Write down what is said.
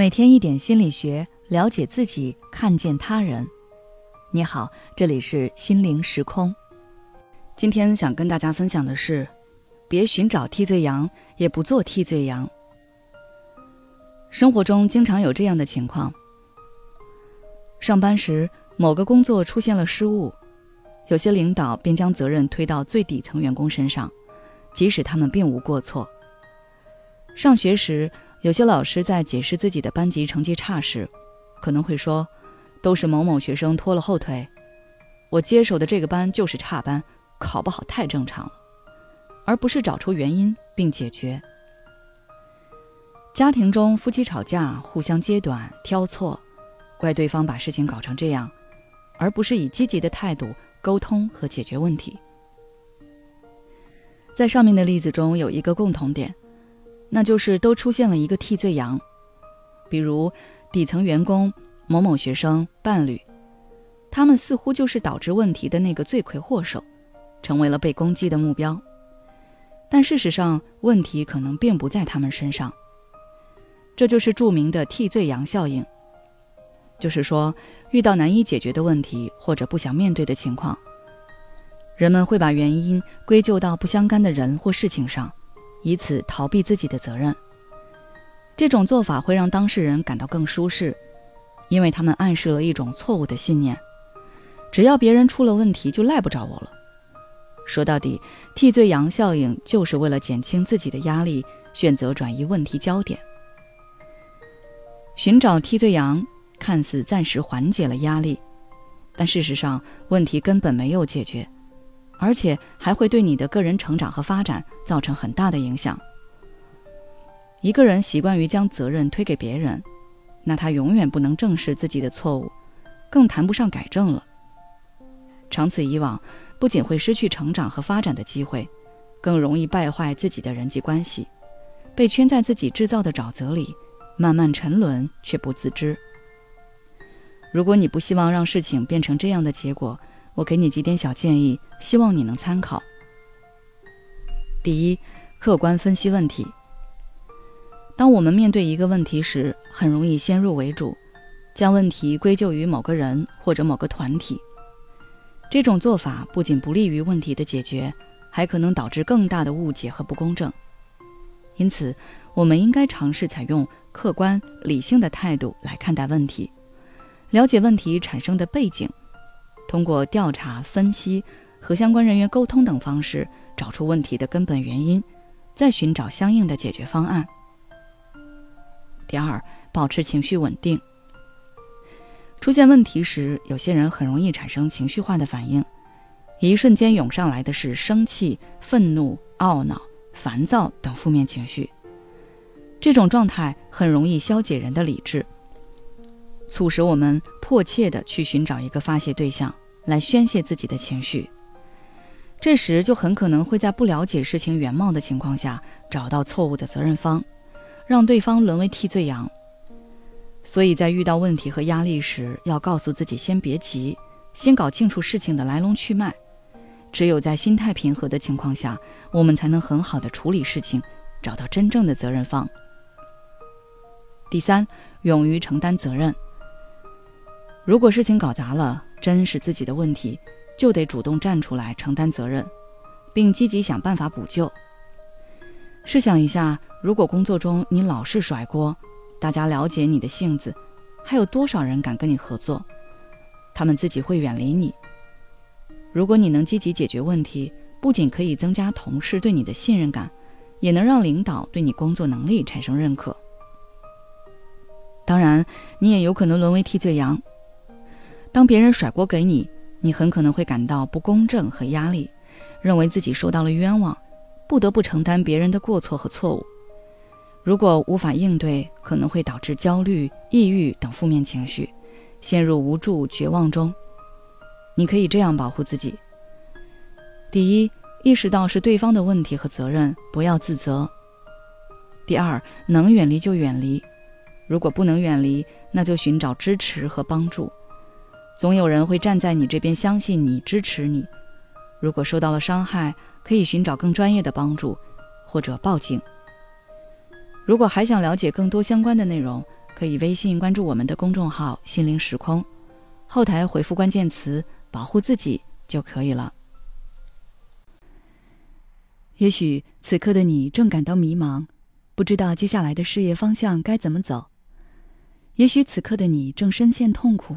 每天一点心理学，了解自己，看见他人。你好，这里是心灵时空。今天想跟大家分享的是，别寻找替罪羊，也不做替罪羊。生活中经常有这样的情况：上班时某个工作出现了失误，有些领导便将责任推到最底层员工身上，即使他们并无过错。上学时。有些老师在解释自己的班级成绩差时，可能会说：“都是某某学生拖了后腿，我接手的这个班就是差班，考不好太正常了。”而不是找出原因并解决。家庭中夫妻吵架，互相揭短挑错，怪对方把事情搞成这样，而不是以积极的态度沟通和解决问题。在上面的例子中有一个共同点。那就是都出现了一个替罪羊，比如底层员工、某某学生、伴侣，他们似乎就是导致问题的那个罪魁祸首，成为了被攻击的目标。但事实上，问题可能并不在他们身上。这就是著名的替罪羊效应。就是说，遇到难以解决的问题或者不想面对的情况，人们会把原因归咎到不相干的人或事情上。以此逃避自己的责任。这种做法会让当事人感到更舒适，因为他们暗示了一种错误的信念：只要别人出了问题，就赖不着我了。说到底，替罪羊效应就是为了减轻自己的压力，选择转移问题焦点。寻找替罪羊，看似暂时缓解了压力，但事实上问题根本没有解决。而且还会对你的个人成长和发展造成很大的影响。一个人习惯于将责任推给别人，那他永远不能正视自己的错误，更谈不上改正了。长此以往，不仅会失去成长和发展的机会，更容易败坏自己的人际关系，被圈在自己制造的沼泽里，慢慢沉沦却不自知。如果你不希望让事情变成这样的结果，我给你几点小建议，希望你能参考。第一，客观分析问题。当我们面对一个问题时，很容易先入为主，将问题归咎于某个人或者某个团体。这种做法不仅不利于问题的解决，还可能导致更大的误解和不公正。因此，我们应该尝试采用客观理性的态度来看待问题，了解问题产生的背景。通过调查、分析和相关人员沟通等方式，找出问题的根本原因，再寻找相应的解决方案。第二，保持情绪稳定。出现问题时，有些人很容易产生情绪化的反应，一瞬间涌上来的是生气、愤怒、懊恼、烦躁等负面情绪。这种状态很容易消解人的理智，促使我们迫切地去寻找一个发泄对象。来宣泄自己的情绪，这时就很可能会在不了解事情原貌的情况下找到错误的责任方，让对方沦为替罪羊。所以在遇到问题和压力时，要告诉自己先别急，先搞清楚事情的来龙去脉。只有在心态平和的情况下，我们才能很好的处理事情，找到真正的责任方。第三，勇于承担责任。如果事情搞砸了，真是自己的问题，就得主动站出来承担责任，并积极想办法补救。试想一下，如果工作中你老是甩锅，大家了解你的性子，还有多少人敢跟你合作？他们自己会远离你。如果你能积极解决问题，不仅可以增加同事对你的信任感，也能让领导对你工作能力产生认可。当然，你也有可能沦为替罪羊。当别人甩锅给你，你很可能会感到不公正和压力，认为自己受到了冤枉，不得不承担别人的过错和错误。如果无法应对，可能会导致焦虑、抑郁等负面情绪，陷入无助、绝望中。你可以这样保护自己：第一，意识到是对方的问题和责任，不要自责；第二，能远离就远离，如果不能远离，那就寻找支持和帮助。总有人会站在你这边，相信你，支持你。如果受到了伤害，可以寻找更专业的帮助，或者报警。如果还想了解更多相关的内容，可以微信关注我们的公众号“心灵时空”，后台回复关键词“保护自己”就可以了。也许此刻的你正感到迷茫，不知道接下来的事业方向该怎么走；也许此刻的你正深陷痛苦，